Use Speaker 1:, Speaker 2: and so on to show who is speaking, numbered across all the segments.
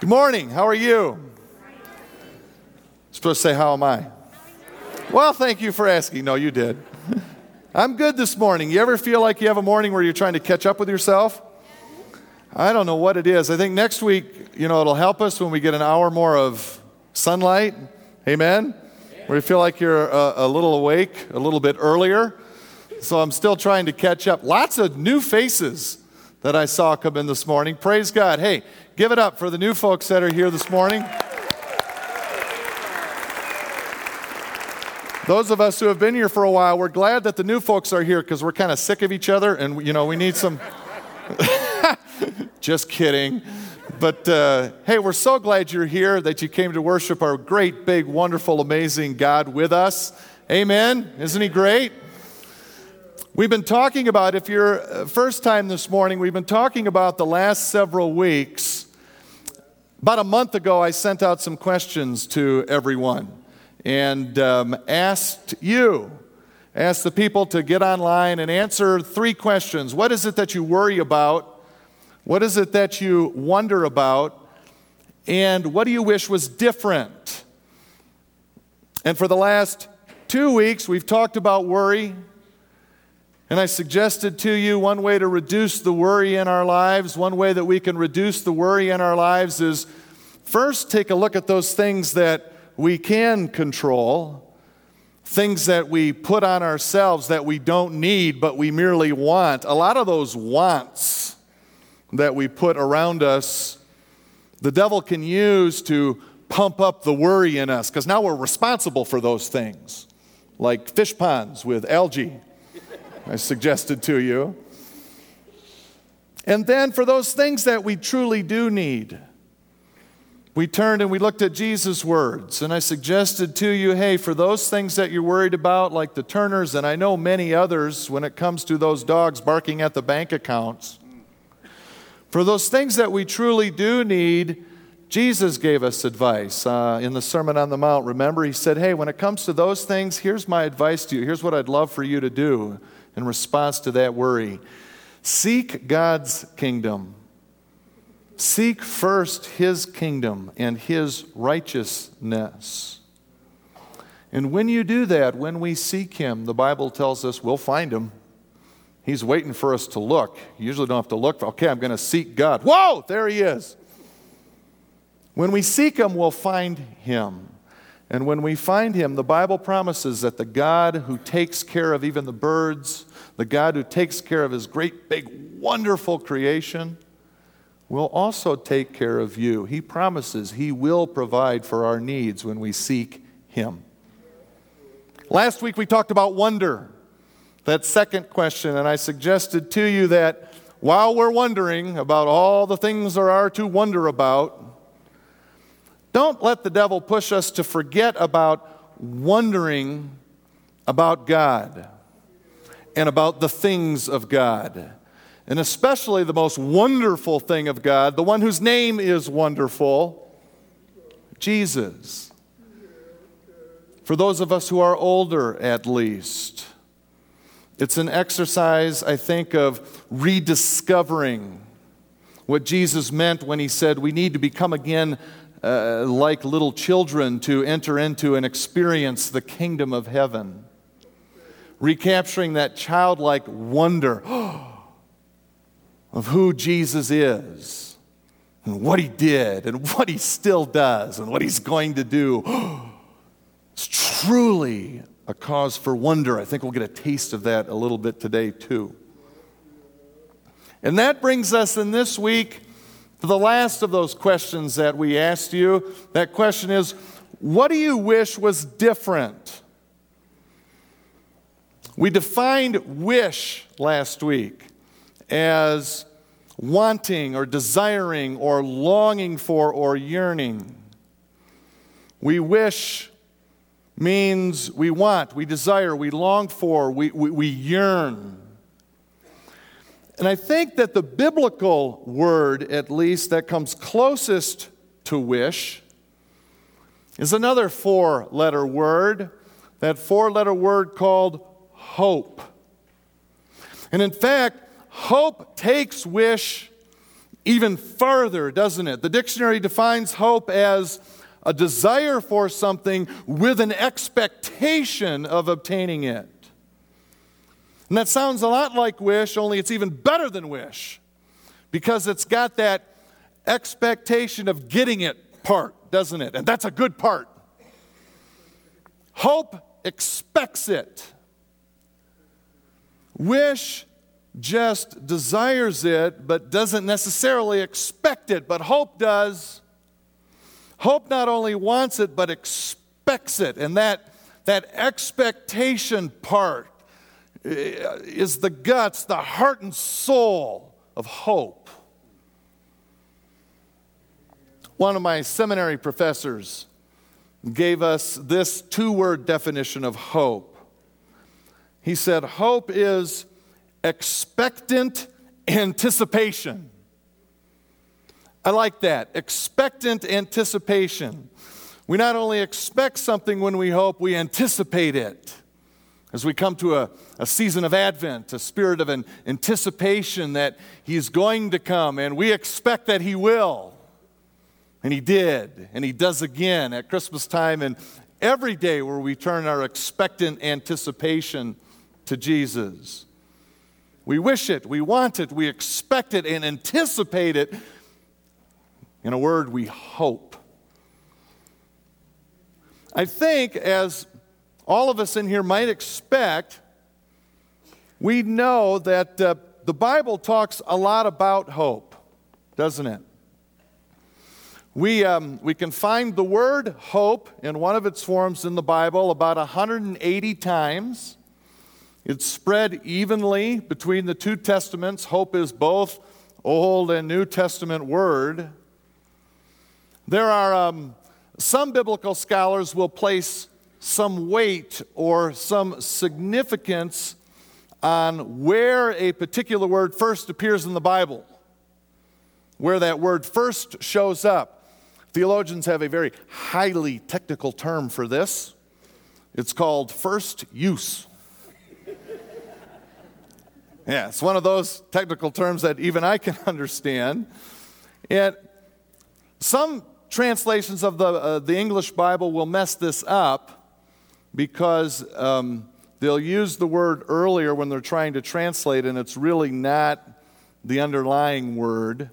Speaker 1: Good morning. How are you? Supposed to say, How am I? Well, thank you for asking. No, you did. I'm good this morning. You ever feel like you have a morning where you're trying to catch up with yourself? I don't know what it is. I think next week, you know, it'll help us when we get an hour more of sunlight. Amen? Where you feel like you're a, a little awake a little bit earlier. So I'm still trying to catch up. Lots of new faces that I saw come in this morning. Praise God. Hey, give it up for the new folks that are here this morning. Those of us who have been here for a while, we're glad that the new folks are here because we're kind of sick of each other and, you know, we need some. Just kidding. But uh, hey, we're so glad you're here, that you came to worship our great, big, wonderful, amazing God with us. Amen. Isn't He great? We've been talking about, if you're uh, first time this morning, we've been talking about the last several weeks. About a month ago, I sent out some questions to everyone and um, asked you, asked the people to get online and answer three questions. What is it that you worry about? What is it that you wonder about? And what do you wish was different? And for the last two weeks, we've talked about worry. And I suggested to you one way to reduce the worry in our lives, one way that we can reduce the worry in our lives is first take a look at those things that we can control, things that we put on ourselves that we don't need but we merely want. A lot of those wants that we put around us, the devil can use to pump up the worry in us because now we're responsible for those things, like fish ponds with algae I suggested to you. And then for those things that we truly do need, we turned and we looked at Jesus' words. And I suggested to you hey, for those things that you're worried about, like the Turners, and I know many others when it comes to those dogs barking at the bank accounts, for those things that we truly do need, Jesus gave us advice uh, in the Sermon on the Mount. Remember, he said, Hey, when it comes to those things, here's my advice to you. Here's what I'd love for you to do in response to that worry seek God's kingdom. Seek first his kingdom and his righteousness. And when you do that, when we seek him, the Bible tells us we'll find him. He's waiting for us to look. You usually don't have to look. Okay, I'm going to seek God. Whoa, there he is. When we seek him, we'll find him. And when we find him, the Bible promises that the God who takes care of even the birds, the God who takes care of his great, big, wonderful creation, will also take care of you. He promises he will provide for our needs when we seek him. Last week we talked about wonder, that second question, and I suggested to you that while we're wondering about all the things there are to wonder about, don't let the devil push us to forget about wondering about God and about the things of God. And especially the most wonderful thing of God, the one whose name is wonderful, Jesus. For those of us who are older, at least, it's an exercise, I think, of rediscovering what Jesus meant when he said we need to become again uh, like little children to enter into and experience the kingdom of heaven. Recapturing that childlike wonder of who Jesus is and what he did and what he still does and what he's going to do. It's truly a cause for wonder. I think we'll get a taste of that a little bit today, too. And that brings us in this week to the last of those questions that we asked you, that question is what do you wish was different? We defined wish last week as wanting or desiring or longing for or yearning. We wish means we want, we desire, we long for, we, we, we yearn. And I think that the biblical word, at least, that comes closest to wish is another four letter word, that four letter word called hope. And in fact, hope takes wish even further, doesn't it? The dictionary defines hope as a desire for something with an expectation of obtaining it. And that sounds a lot like wish, only it's even better than wish because it's got that expectation of getting it part, doesn't it? And that's a good part. Hope expects it. Wish just desires it, but doesn't necessarily expect it. But hope does. Hope not only wants it, but expects it. And that, that expectation part eh, is the guts, the heart and soul of hope. One of my seminary professors gave us this two word definition of hope. He said, Hope is expectant anticipation. I like that. Expectant anticipation. We not only expect something when we hope, we anticipate it. As we come to a, a season of Advent, a spirit of an anticipation that He's going to come, and we expect that He will. And He did, and He does again at Christmas time, and every day where we turn our expectant anticipation to Jesus. We wish it, we want it, we expect it, and anticipate it. In a word, we hope. I think, as all of us in here might expect, we know that uh, the Bible talks a lot about hope, doesn't it? We, um, we can find the word hope in one of its forms in the Bible about 180 times. It's spread evenly between the two testaments. Hope is both Old and New Testament word. There are um, some biblical scholars will place some weight or some significance on where a particular word first appears in the Bible, where that word first shows up. Theologians have a very highly technical term for this. It's called first use. Yeah, it's one of those technical terms that even I can understand. And some translations of the, uh, the English Bible will mess this up because um, they'll use the word earlier when they're trying to translate, and it's really not the underlying word.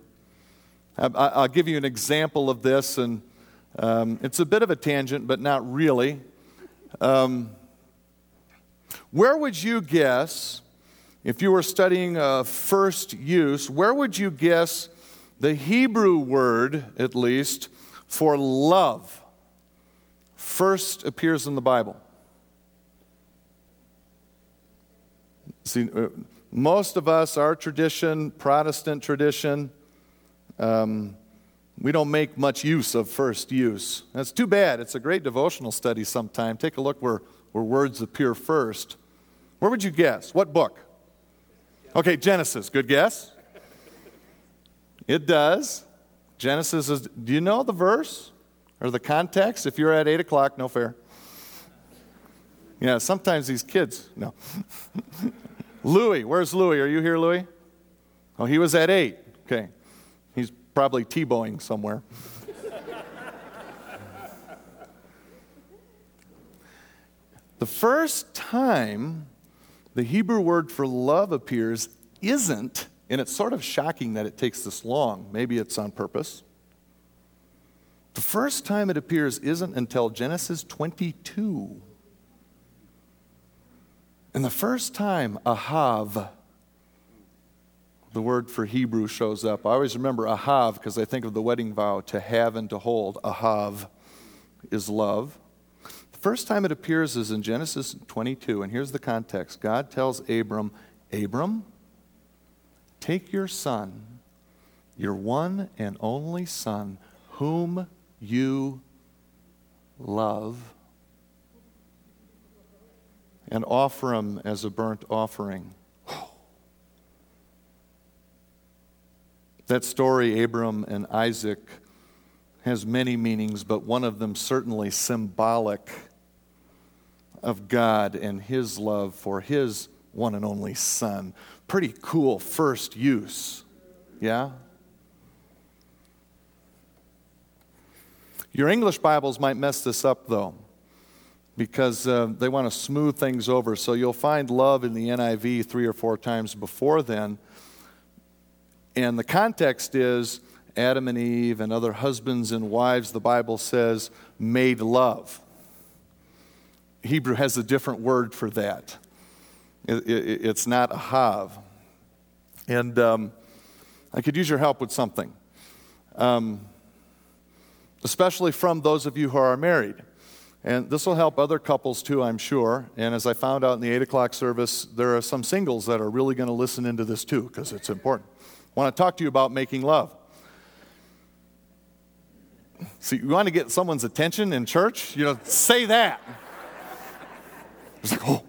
Speaker 1: I, will give you an example of this, and um, it's a bit of a tangent, but not really. Um, where would you guess if you were studying uh, first use, where would you guess the Hebrew word, at least, for love first appears in the Bible? See, uh, most of us, our tradition, Protestant tradition, um, we don't make much use of first use. That's too bad. It's a great devotional study sometime. Take a look where, where words appear first. Where would you guess? What book? Okay, Genesis. Good guess? It does. Genesis is, do you know the verse or the context? If you're at 8 o'clock, no fair. Yeah, sometimes these kids, no. Louis, where's Louis? Are you here, Louis? Oh, he was at 8. Okay. He's probably Tebowing somewhere. the first time the Hebrew word for love appears isn't, and it's sort of shocking that it takes this long. Maybe it's on purpose. The first time it appears isn't until Genesis 22. And the first time ahav, the word for Hebrew, shows up, I always remember ahav because I think of the wedding vow to have and to hold. Ahav is love. First time it appears is in Genesis 22, and here's the context God tells Abram, Abram, take your son, your one and only son, whom you love, and offer him as a burnt offering. That story, Abram and Isaac, has many meanings, but one of them certainly symbolic of God and his love for his one and only Son. Pretty cool first use, yeah? Your English Bibles might mess this up, though, because uh, they want to smooth things over. So you'll find love in the NIV three or four times before then. And the context is Adam and Eve and other husbands and wives, the Bible says, made love. Hebrew has a different word for that. It, it, it's not ahav. And um, I could use your help with something. Um, especially from those of you who are married. And this will help other couples too, I'm sure. And as I found out in the 8 o'clock service, there are some singles that are really going to listen into this too, because it's important. I want to talk to you about making love. See, you want to get someone's attention in church? You know, say that. It's like, oh.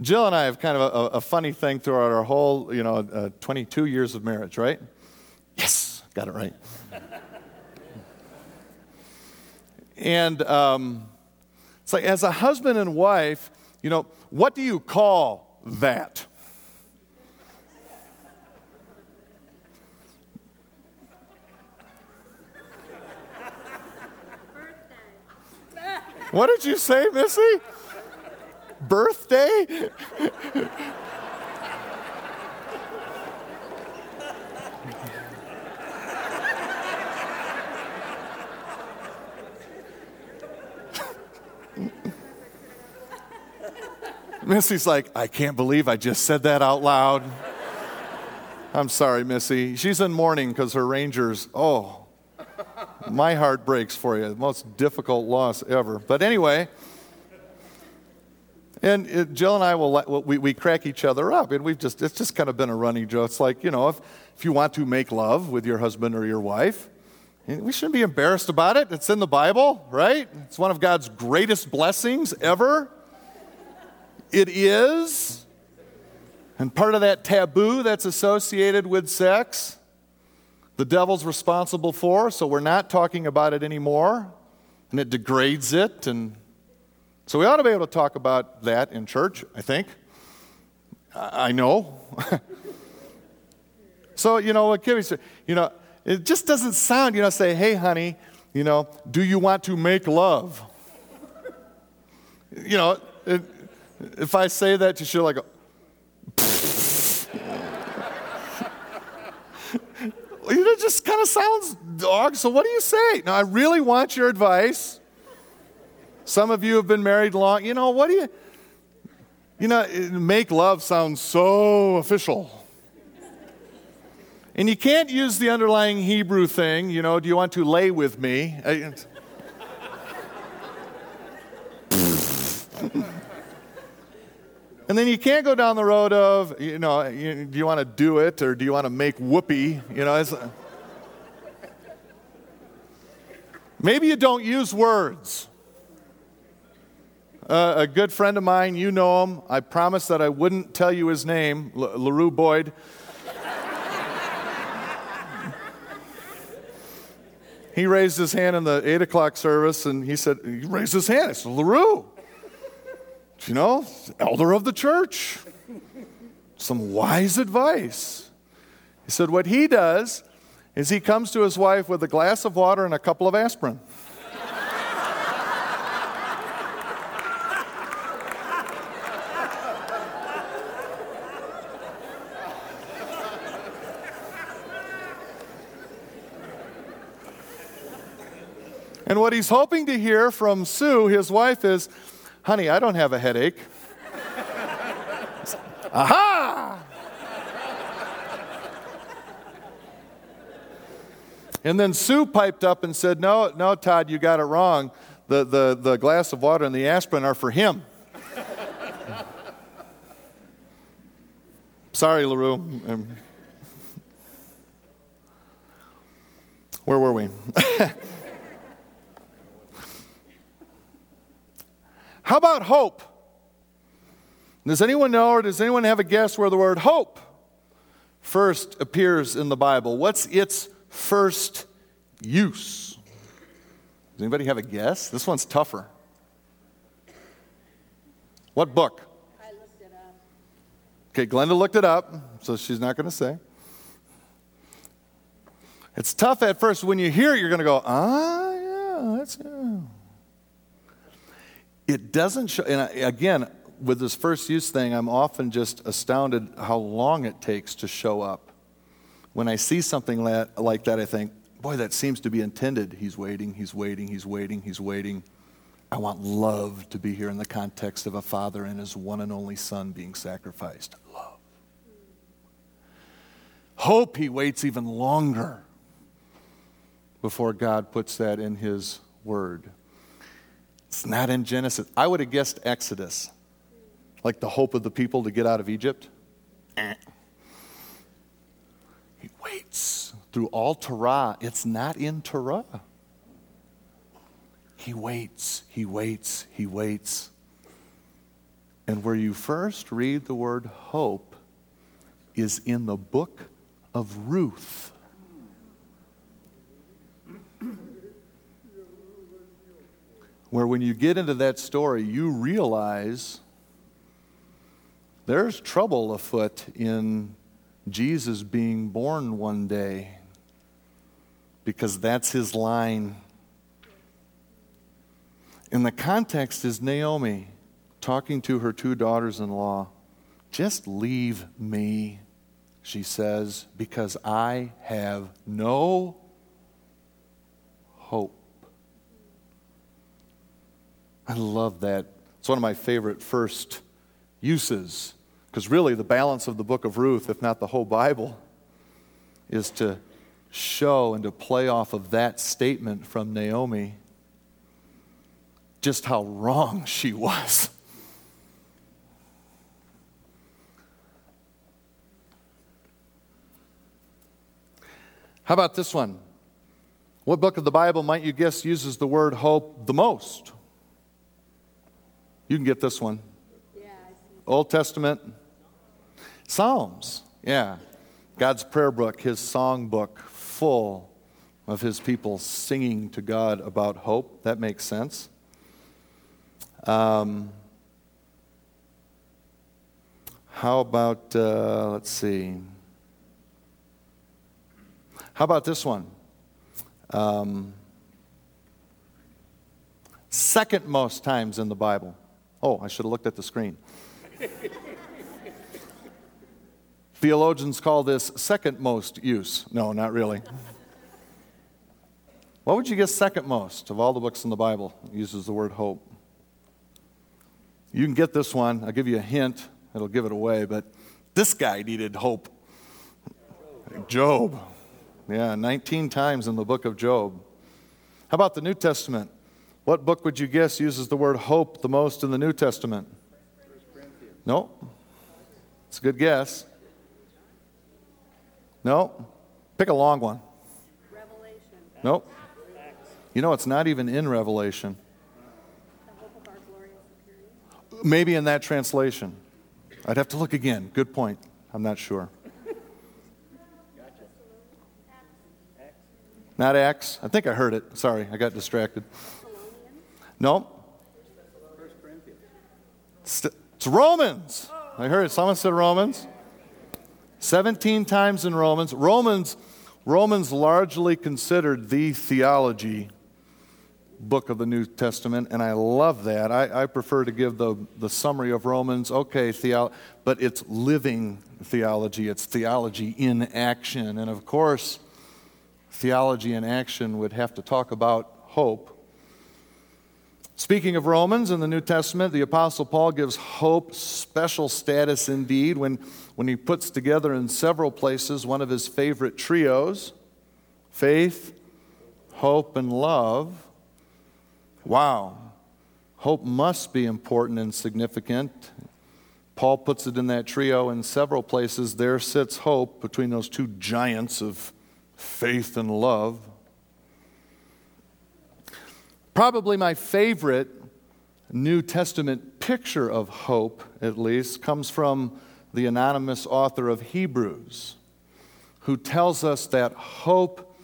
Speaker 1: Jill and I have kind of a, a funny thing throughout our whole, you know, uh, 22 years of marriage, right? Yes, got it right. And um, it's like, as a husband and wife, you know, what do you call that? What did you say, Missy? Birthday? Missy's like, I can't believe I just said that out loud. I'm sorry, Missy. She's in mourning because her Rangers, oh, my heart breaks for you. The most difficult loss ever. But anyway, and it, Jill and I will we, we crack each other up, and we've just it's just kind of been a running joke. It's like you know, if if you want to make love with your husband or your wife, we shouldn't be embarrassed about it. It's in the Bible, right? It's one of God's greatest blessings ever. It is. And part of that taboo that's associated with sex, the devil's responsible for, so we're not talking about it anymore. And it degrades it. And so we ought to be able to talk about that in church, I think. I know. so, you know, what Kimmy said, you know, it just doesn't sound, you know, say, hey, honey, you know, do you want to make love? you know, it, if I say that to you, like, it just kind of sounds dog. So what do you say? Now I really want your advice. Some of you have been married long. You know what do you? You know, make love sounds so official. And you can't use the underlying Hebrew thing, you know, do you want to lay with me? And then you can't go down the road of, you know, do you want to do it or do you want to make whoopee? You know, maybe you don't use words. Uh, a good friend of mine, you know him. I promise that I wouldn't tell you his name, L- LaRue Boyd. he raised his hand in the 8 o'clock service and he said, he raised his hand. I said, LaRue you know, elder of the church. Some wise advice. He said, What he does is he comes to his wife with a glass of water and a couple of aspirin. And what he's hoping to hear from Sue, his wife, is, Honey, I don't have a headache. Aha! And then Sue piped up and said, No, no, Todd, you got it wrong. The, the, the glass of water and the aspirin are for him. Sorry, LaRue. Um, where were we? How about hope? Does anyone know or does anyone have a guess where the word hope first appears in the Bible? What's its first use? Does anybody have a guess? This one's tougher. What book?
Speaker 2: I looked it up.
Speaker 1: Okay, Glenda looked it up, so she's not going to say. It's tough at first. When you hear it, you're going to go, ah, yeah, that's, yeah. It doesn't show, and again, with this first use thing, I'm often just astounded how long it takes to show up. When I see something like that, I think, boy, that seems to be intended. He's waiting, he's waiting, he's waiting, he's waiting. I want love to be here in the context of a father and his one and only son being sacrificed. Love. Hope he waits even longer before God puts that in his word. It's not in Genesis. I would have guessed Exodus, like the hope of the people to get out of Egypt. Eh. He waits through all Torah. It's not in Torah. He waits, he waits, he waits. And where you first read the word hope is in the book of Ruth. Where when you get into that story, you realize there's trouble afoot in Jesus being born one day because that's his line. In the context is Naomi talking to her two daughters in law. Just leave me, she says, because I have no hope. I love that. It's one of my favorite first uses, because really the balance of the book of Ruth, if not the whole Bible, is to show and to play off of that statement from Naomi just how wrong she was. How about this one? What book of the Bible might you guess uses the word hope the most? You can get this one. Yeah, Old Testament. Psalms. Yeah. God's prayer book, his song book, full of his people singing to God about hope. That makes sense. Um, how about, uh, let's see. How about this one? Um, second most times in the Bible. Oh, I should have looked at the screen. Theologians call this second most use. No, not really. What would you guess second most of all the books in the Bible uses the word hope? You can get this one. I'll give you a hint. It'll give it away, but this guy needed hope. Job. Yeah, 19 times in the book of Job. How about the New Testament? What book would you guess uses the word hope the most in the New Testament? No. It's a good guess. No. Pick a long one. Revelation. Nope. You know, it's not even in Revelation. Maybe in that translation. I'd have to look again. Good point. I'm not sure. Not Acts. I think I heard it. Sorry, I got distracted. No. It's Romans. I heard someone said Romans. 17 times in Romans. Romans Romans largely considered the theology book of the New Testament, and I love that. I, I prefer to give the, the summary of Romans, okay, theo- but it's living theology, it's theology in action. And of course, theology in action would have to talk about hope Speaking of Romans in the New Testament, the Apostle Paul gives hope special status indeed when, when he puts together in several places one of his favorite trios faith, hope, and love. Wow. Hope must be important and significant. Paul puts it in that trio in several places. There sits hope between those two giants of faith and love. Probably my favorite New Testament picture of hope, at least, comes from the anonymous author of Hebrews, who tells us that hope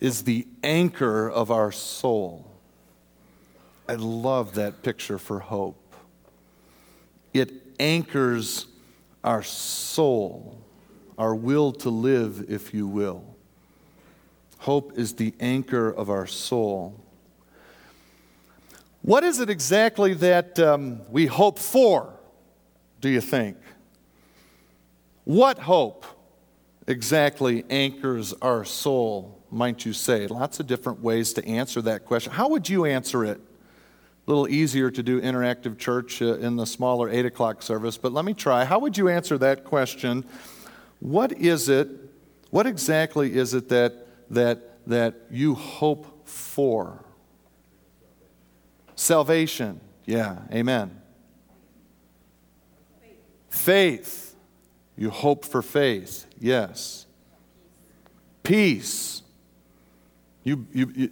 Speaker 1: is the anchor of our soul. I love that picture for hope. It anchors our soul, our will to live, if you will. Hope is the anchor of our soul. What is it exactly that um, we hope for, do you think? What hope exactly anchors our soul, might you say? Lots of different ways to answer that question. How would you answer it? A little easier to do interactive church uh, in the smaller 8 o'clock service, but let me try. How would you answer that question? What is it, what exactly is it that, that, that you hope for? Salvation. Yeah, amen. Faith. You hope for faith. Yes. Peace. You, you, you,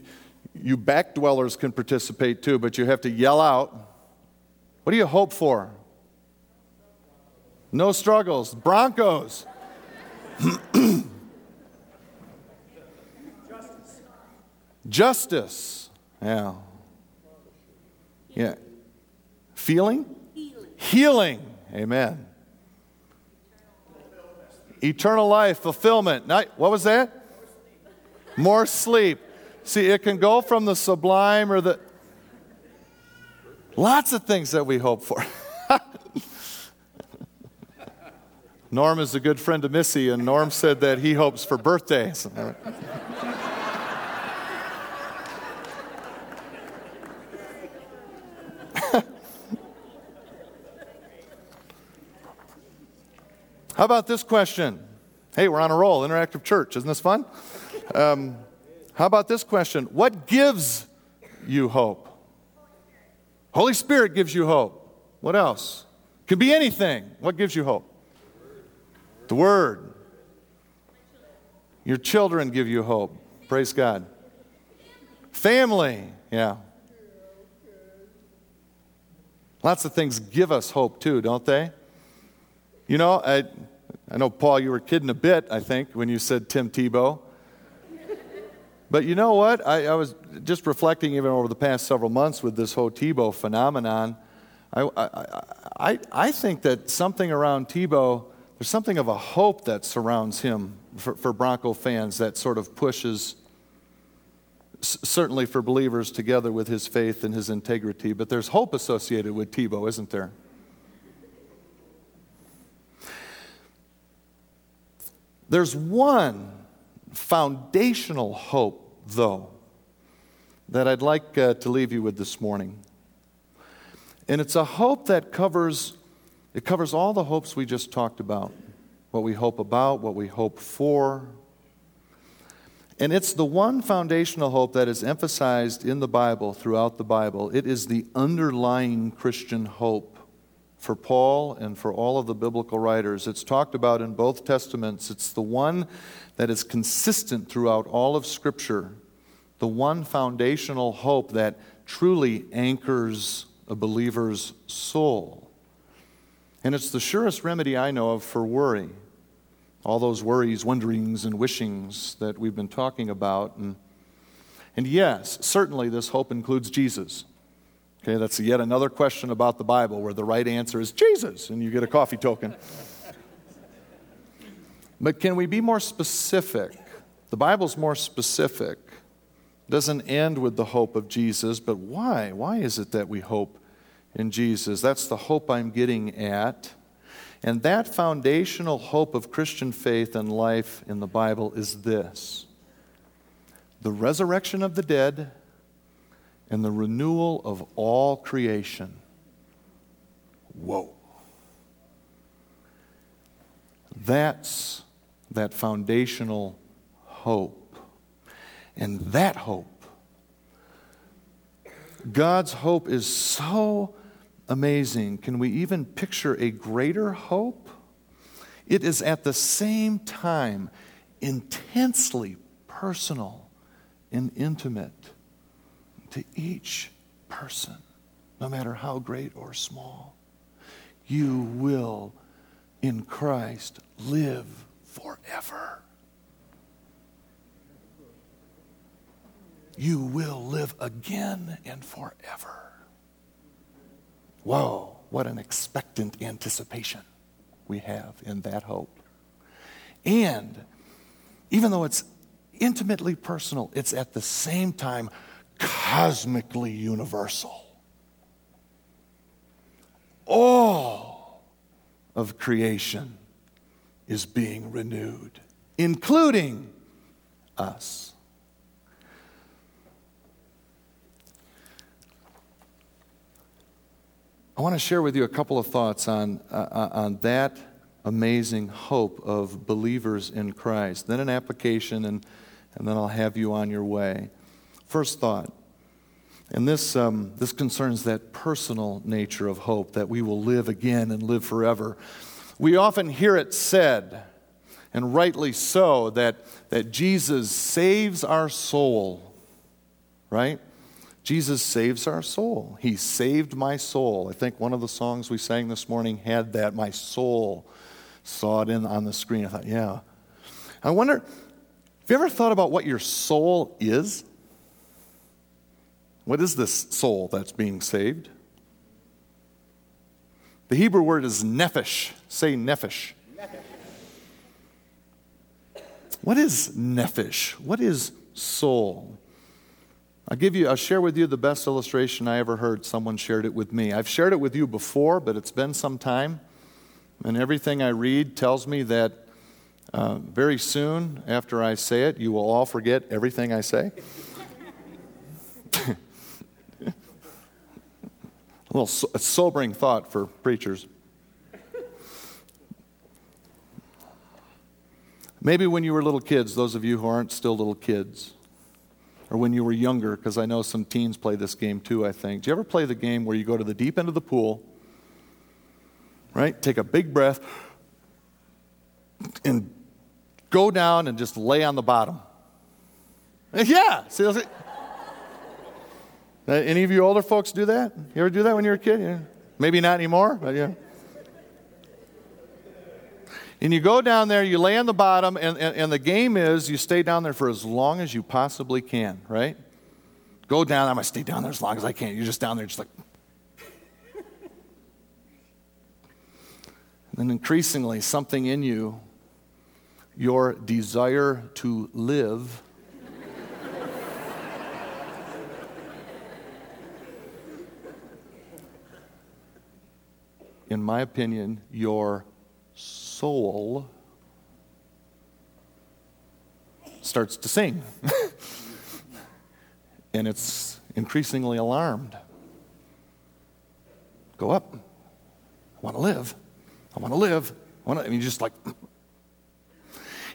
Speaker 1: you back dwellers can participate too, but you have to yell out. What do you hope for? No struggles. Broncos. Justice. Justice. Yeah. Yeah. Feeling? Healing. Healing. Amen. Eternal life, fulfillment. Night, What was that? More sleep. See, it can go from the sublime or the. Lots of things that we hope for. Norm is a good friend of Missy, and Norm said that he hopes for birthdays. How about this question? Hey, we're on a roll, interactive church. Isn't this fun? Um, how about this question? What gives you hope? Holy Spirit gives you hope. What else? Could be anything. What gives you hope? The Word. Your children give you hope. Praise God. Family. Yeah. Lots of things give us hope too, don't they? You know, I, I know, Paul, you were kidding a bit, I think, when you said Tim Tebow. But you know what? I, I, was just reflecting even over the past several months with this whole Tebow phenomenon. I, I, I, I think that something around Tebow, there's something of a hope that surrounds him for, for Bronco fans that sort of pushes, certainly for believers, together with his faith and his integrity. But there's hope associated with Tebow, isn't there? There's one foundational hope, though, that I'd like uh, to leave you with this morning. And it's a hope that covers it covers all the hopes we just talked about. What we hope about, what we hope for. And it's the one foundational hope that is emphasized in the Bible throughout the Bible. It is the underlying Christian hope for Paul and for all of the biblical writers. It's talked about in both Testaments. It's the one that is consistent throughout all of Scripture, the one foundational hope that truly anchors a believer's soul. And it's the surest remedy I know of for worry. All those worries, wonderings, and wishings that we've been talking about. And, and yes, certainly this hope includes Jesus. Okay, that's yet another question about the Bible where the right answer is Jesus, and you get a coffee token. But can we be more specific? The Bible's more specific. It doesn't end with the hope of Jesus, but why? Why is it that we hope in Jesus? That's the hope I'm getting at. And that foundational hope of Christian faith and life in the Bible is this the resurrection of the dead and the renewal of all creation. Whoa. That's that foundational hope. And that hope, God's hope is so amazing. Can we even picture a greater hope? It is at the same time intensely personal and intimate to each person, no matter how great or small. You will, in Christ, live forever. You will live again and forever. Whoa, what an expectant anticipation we have in that hope. And even though it's intimately personal, it's at the same time cosmically universal. All of creation is being renewed, including us. I want to share with you a couple of thoughts on, uh, on that amazing hope of believers in Christ, then an application, and, and then I'll have you on your way. First thought, and this, um, this concerns that personal nature of hope that we will live again and live forever. We often hear it said, and rightly so, that, that Jesus saves our soul, right? Jesus saves our soul. He saved my soul. I think one of the songs we sang this morning had that. My soul saw it in on the screen. I thought, yeah. I wonder, have you ever thought about what your soul is? What is this soul that's being saved? The Hebrew word is nephesh. Say nephesh. nephesh. What is nephesh? What is soul? I'll give you, I'll share with you the best illustration I ever heard. Someone shared it with me. I've shared it with you before, but it's been some time. And everything I read tells me that uh, very soon after I say it, you will all forget everything I say. A little so- a sobering thought for preachers. Maybe when you were little kids, those of you who aren't still little kids, or when you were younger, because I know some teens play this game too, I think. Do you ever play the game where you go to the deep end of the pool, right? Take a big breath, and go down and just lay on the bottom? Yeah. See, Uh, any of you older folks do that? You ever do that when you were a kid? Yeah. Maybe not anymore, but yeah. And you go down there, you lay on the bottom, and, and, and, the game is you stay down there for as long as you possibly can, right? Go down, I'm going to stay down there as long as I can. You're just down there, just like. And then increasingly, something in you, your desire to live, in my opinion, your soul starts to sing. and it's increasingly alarmed. Go up. I want to live. I want to live. I want to, and you just like, and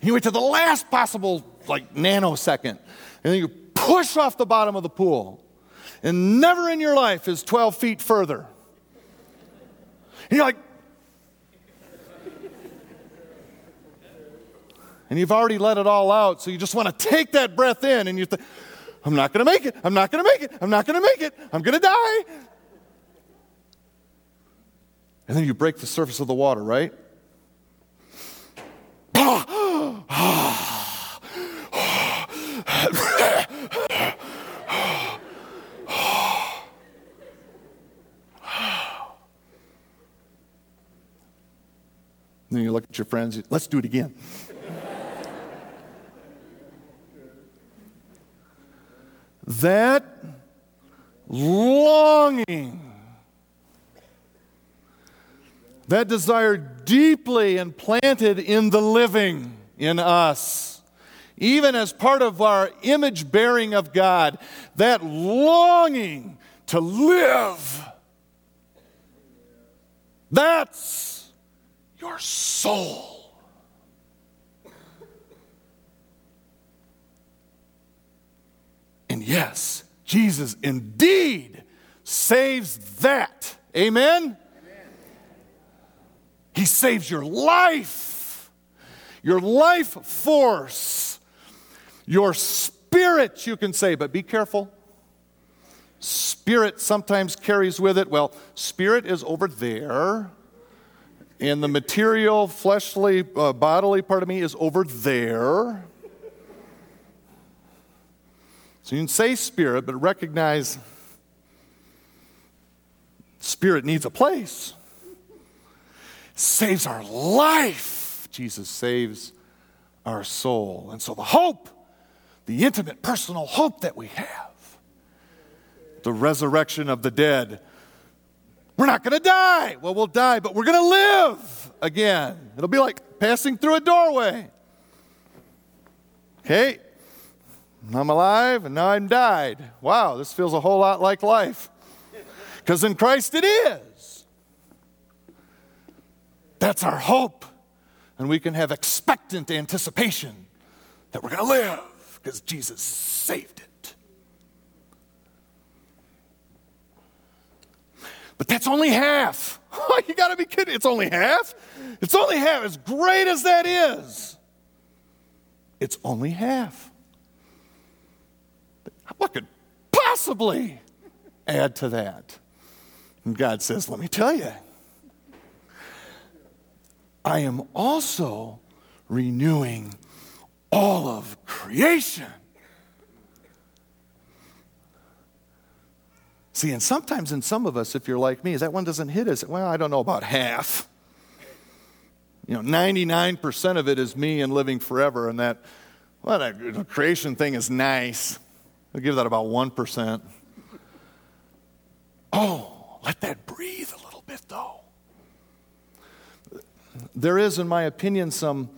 Speaker 1: you wait to the last possible like nanosecond, and then you push off the bottom of the pool. And never in your life is 12 feet further. And you're like, and you've already let it all out, so you just want to take that breath in and you think, I'm not going to make it. I'm not going to make it. I'm not going to make it. I'm going to die. And then you break the surface of the water, right? Then you look at your friends, let's do it again. that longing, that desire deeply implanted in the living in us, even as part of our image bearing of God, that longing to live. That's your soul. And yes, Jesus indeed saves that. Amen? Amen? He saves your life, your life force, your spirit, you can say, but be careful. Spirit sometimes carries with it, well, spirit is over there, and the material, fleshly, uh, bodily part of me is over there. So you can say spirit, but recognize spirit needs a place. Saves our life. Jesus saves our soul. And so the hope the intimate personal hope that we have the resurrection of the dead. We're not going to die. Well, we'll die, but we're going to live again. It'll be like passing through a doorway. Okay, I'm alive and now I'm died. Wow, this feels a whole lot like life. Because in Christ it is. That's our hope. And we can have expectant anticipation that we're going to live because Jesus saved it. But that's only half. Oh, you got to be kidding. It's only half? It's only half. As great as that is, it's only half. What could possibly add to that? And God says, Let me tell you, I am also renewing all of creation. See, and sometimes in some of us, if you're like me, is that one doesn't hit us. Well, I don't know about half. You know, 99% of it is me and living forever, and that, well, that creation thing is nice. I'll give that about 1%. Oh, let that breathe a little bit, though. There is, in my opinion, some,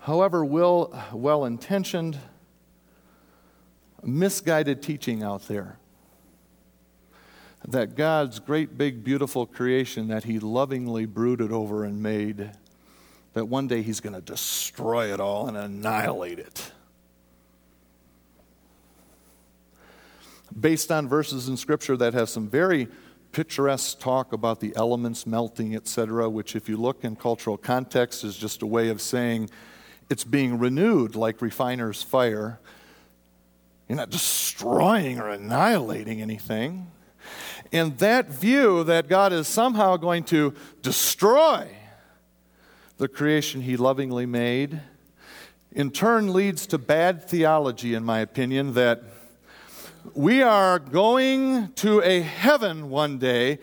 Speaker 1: however well intentioned, misguided teaching out there that God's great, big, beautiful creation that He lovingly brooded over and made, that one day He's going to destroy it all and annihilate it. based on verses in Scripture that have some very picturesque talk about the elements melting, etc., which, if you look in cultural context, is just a way of saying it's being renewed like refiner's fire. You're not destroying or annihilating anything. And that view that God is somehow going to destroy the creation He lovingly made, in turn leads to bad theology, in my opinion, that we are going to a heaven one day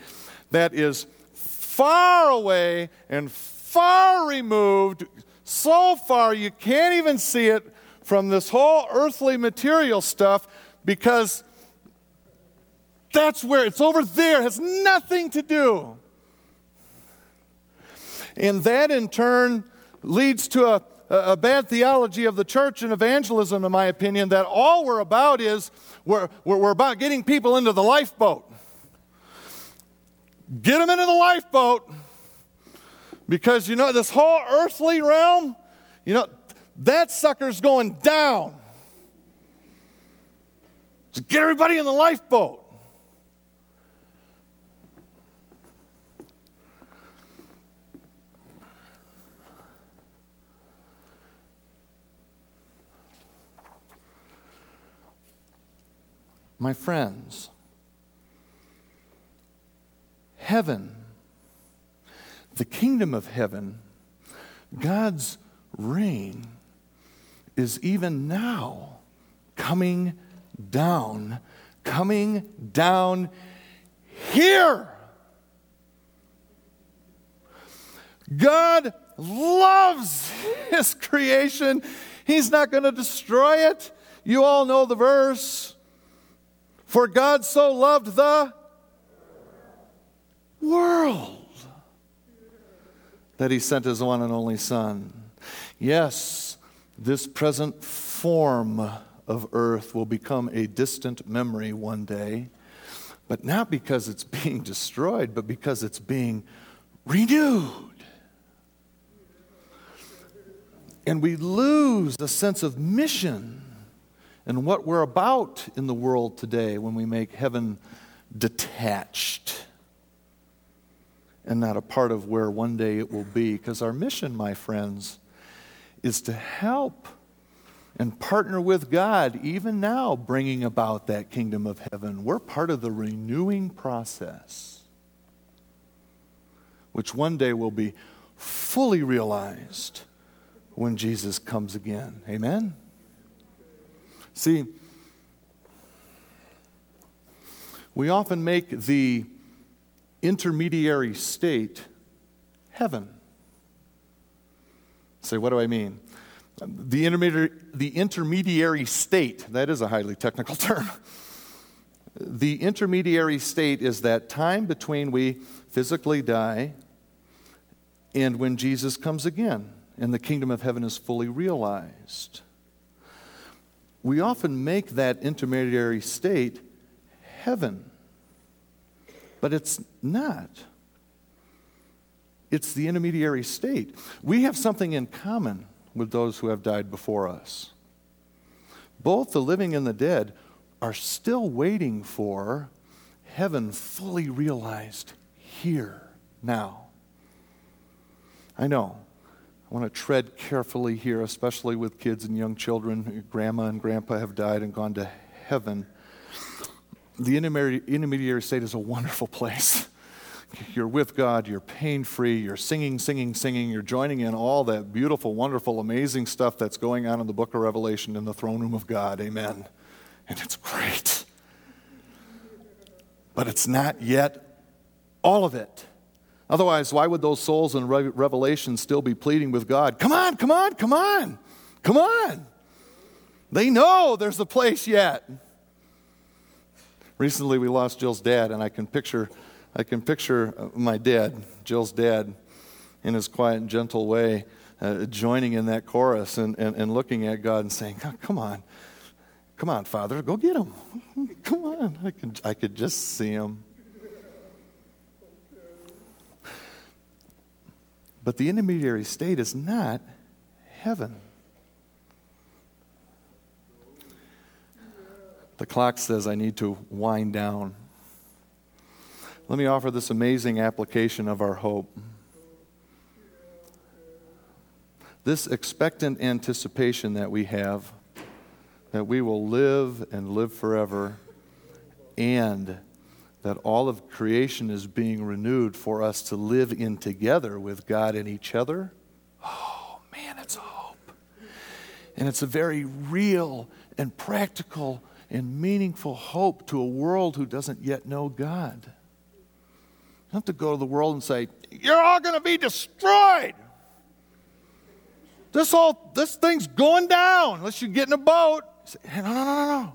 Speaker 1: that is far away and far removed, so far you can't even see it from this whole earthly material stuff because that's where it's over there, has nothing to do. And that in turn leads to a, a bad theology of the church and evangelism, in my opinion, that all we're about is we're, we're about getting people into the lifeboat. Get them into the lifeboat because, you know, this whole earthly realm, you know, that sucker's going down. So get everybody in the lifeboat. My friends, heaven, the kingdom of heaven, God's reign is even now coming down, coming down here. God loves his creation. He's not going to destroy it. You all know the verse. For God so loved the world that he sent his one and only Son. Yes, this present form of earth will become a distant memory one day, but not because it's being destroyed, but because it's being renewed. And we lose the sense of mission and what we're about in the world today when we make heaven detached and not a part of where one day it will be. Because our mission, my friends, is to help and partner with God, even now, bringing about that kingdom of heaven. We're part of the renewing process, which one day will be fully realized when Jesus comes again. Amen? See, we often make the intermediary state heaven. Say, what do I mean? The intermediary, the intermediary state, that is a highly technical term. The intermediary state is that time between we physically die and when Jesus comes again and the kingdom of heaven is fully realized. We often make that intermediary state heaven, but it's not. It's the intermediary state. We have something in common with those who have died before us. Both the living and the dead are still waiting for heaven fully realized here, now. I know. I want to tread carefully here, especially with kids and young children. Grandma and grandpa have died and gone to heaven. The intermediary state is a wonderful place. You're with God, you're pain free, you're singing, singing, singing, you're joining in all that beautiful, wonderful, amazing stuff that's going on in the book of Revelation in the throne room of God. Amen. And it's great. But it's not yet all of it. Otherwise, why would those souls in Revelation still be pleading with God? Come on, come on, come on, come on. They know there's a place yet. Recently, we lost Jill's dad, and I can picture I can picture uh, my dad, Jill's dad, in his quiet and gentle way, uh, joining in that chorus and, and, and looking at God and saying, Come on, come on, Father, go get him. Come on. I could, I could just see him. But the intermediary state is not heaven. The clock says I need to wind down. Let me offer this amazing application of our hope. This expectant anticipation that we have that we will live and live forever, and that all of creation is being renewed for us to live in together with God and each other. Oh, man, it's hope. And it's a very real and practical and meaningful hope to a world who doesn't yet know God don't have to go to the world and say, You're all going to be destroyed. This whole this thing's going down unless you get in a boat. Say, no, no, no, no, no.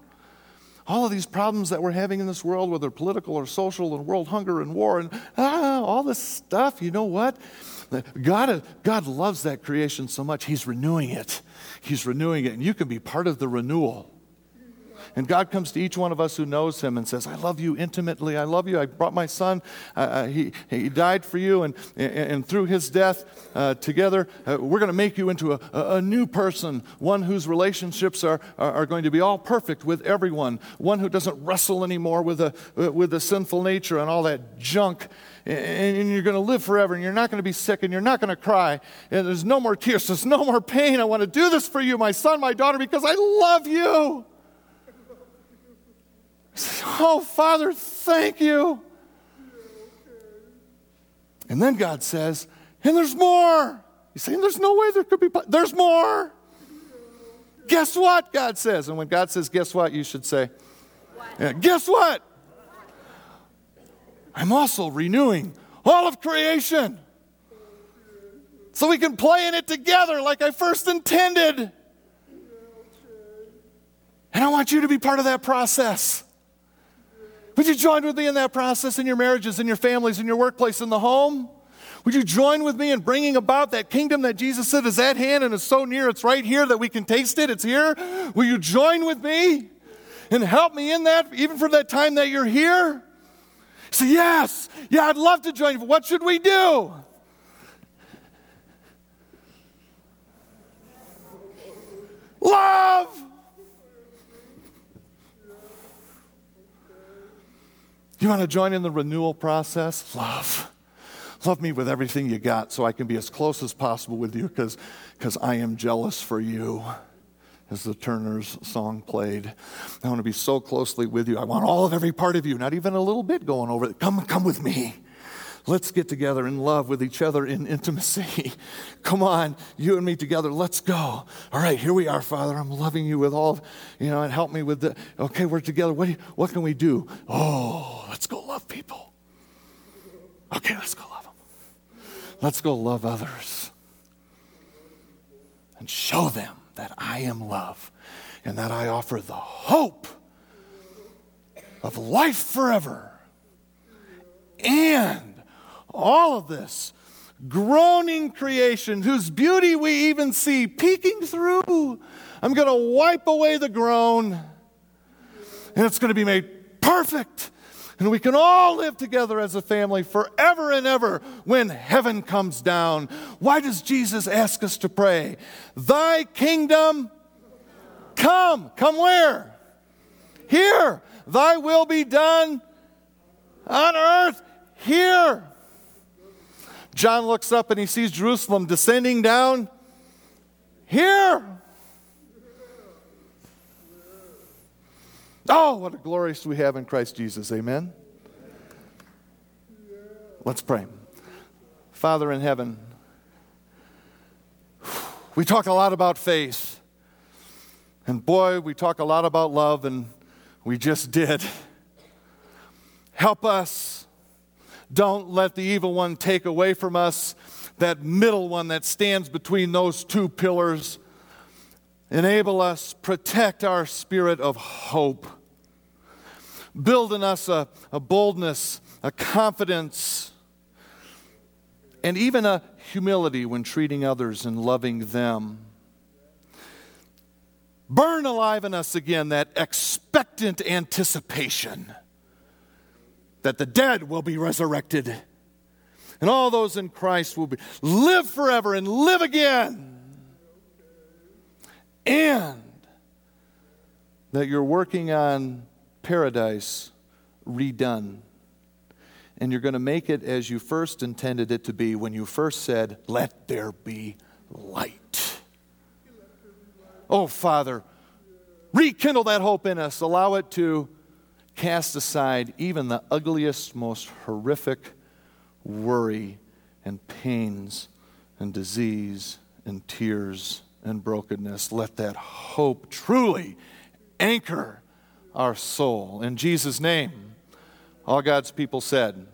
Speaker 1: All of these problems that we're having in this world, whether political or social, and world hunger and war, and ah, all this stuff, you know what? God, God loves that creation so much, He's renewing it. He's renewing it, and you can be part of the renewal. And God comes to each one of us who knows Him and says, I love you intimately. I love you. I brought my son. Uh, uh he, he died for you. And, and through His death, uh, together, uh, we're going to make you into a, a, new person, one whose relationships are, are, are, going to be all perfect with everyone, one who doesn't wrestle anymore with a, with a sinful nature and all that junk and you're going to live forever and you're not going to be sick and you're not going to cry and there's no more tears there's no more pain i want to do this for you my son my daughter because i love you Oh, Father, thank you. And then God says, and there's more. You say, there's no way there could be, there's more. Guess what? God says. And when God says, guess what? You should say, yeah, guess what? I'm also renewing all of creation so we can play in it together like I first intended. And I want you to be part of that process. Would you join with me in that process in your marriages, in your families, in your workplace, in the home? Would you join with me in bringing about that kingdom that Jesus said is at hand and is so near, it's right here that we can taste it, it's here? Will you join with me and help me in that, even for that time that you're here? Say, yes, yeah, I'd love to join you. What should we do? Love! You want to join in the renewal process? Love. Love me with everything you got so I can be as close as possible with you because I am jealous for you. As the Turner's song played, I want to be so closely with you. I want all of every part of you, not even a little bit going over it. Come, come with me. Let's get together in love with each other in intimacy. Come on, you and me together. Let's go. All right, here we are, Father. I'm loving you with all, you know, and help me with the, okay, we're together. What, you, what can we do? Oh, let's go love people. Okay, let's go love them. Let's go love others. and show them that I am love and that I offer the hope of life forever. And all of this groaning creation whose beauty we even see peeking through. I'm going to wipe away the groan and it's going to be made perfect. And we can all live together as a family forever and ever when heaven comes down. Why does Jesus ask us to pray? Thy kingdom come. Come where? Here. Thy will be done on earth here. John looks up and he sees Jerusalem descending down here. Oh, what a glorious we have in Christ Jesus. Amen. Let's pray. Father in heaven, we talk a lot about faith. And boy, we talk a lot about love, and we just did. Help us. Don't let the evil one take away from us that middle one that stands between those two pillars. Enable us, protect our spirit of hope. Build in us a, a boldness, a confidence, and even a humility when treating others and loving them. Burn alive in us again that expectant anticipation that the dead will be resurrected and all those in Christ will be live forever and live again. And that you're working on paradise redone. And you're going to make it as you first intended it to be when you first said, Let there be light. Oh, Father, rekindle that hope in us. Allow it to cast aside even the ugliest, most horrific worry and pains and disease and tears and brokenness. Let that hope truly anchor our soul. In Jesus' name, all God's people said,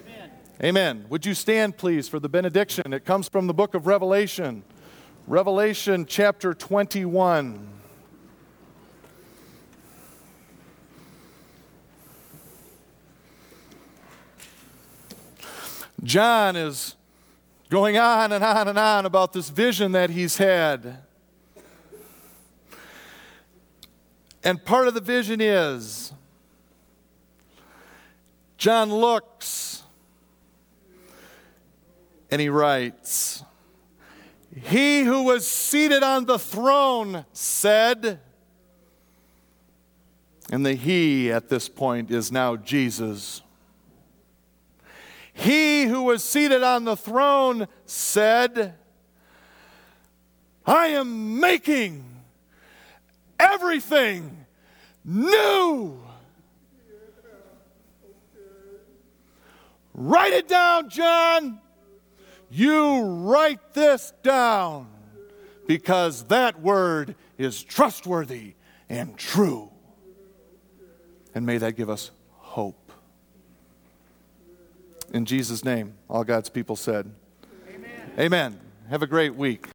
Speaker 1: Amen. Amen. Would you stand, please, for the benediction? It comes from the book of Revelation, Revelation chapter 21. John is going on and on and on about this vision that he's had. And part of the vision is John looks and he writes, He who was seated on the throne said, and the he at this point is now Jesus. He who was seated on the throne said, I am making everything new. Write it down, John. You write this down because that word is trustworthy and true. And may that give us hope. In Jesus' name, all God's people said, Amen. Amen. Have a great week.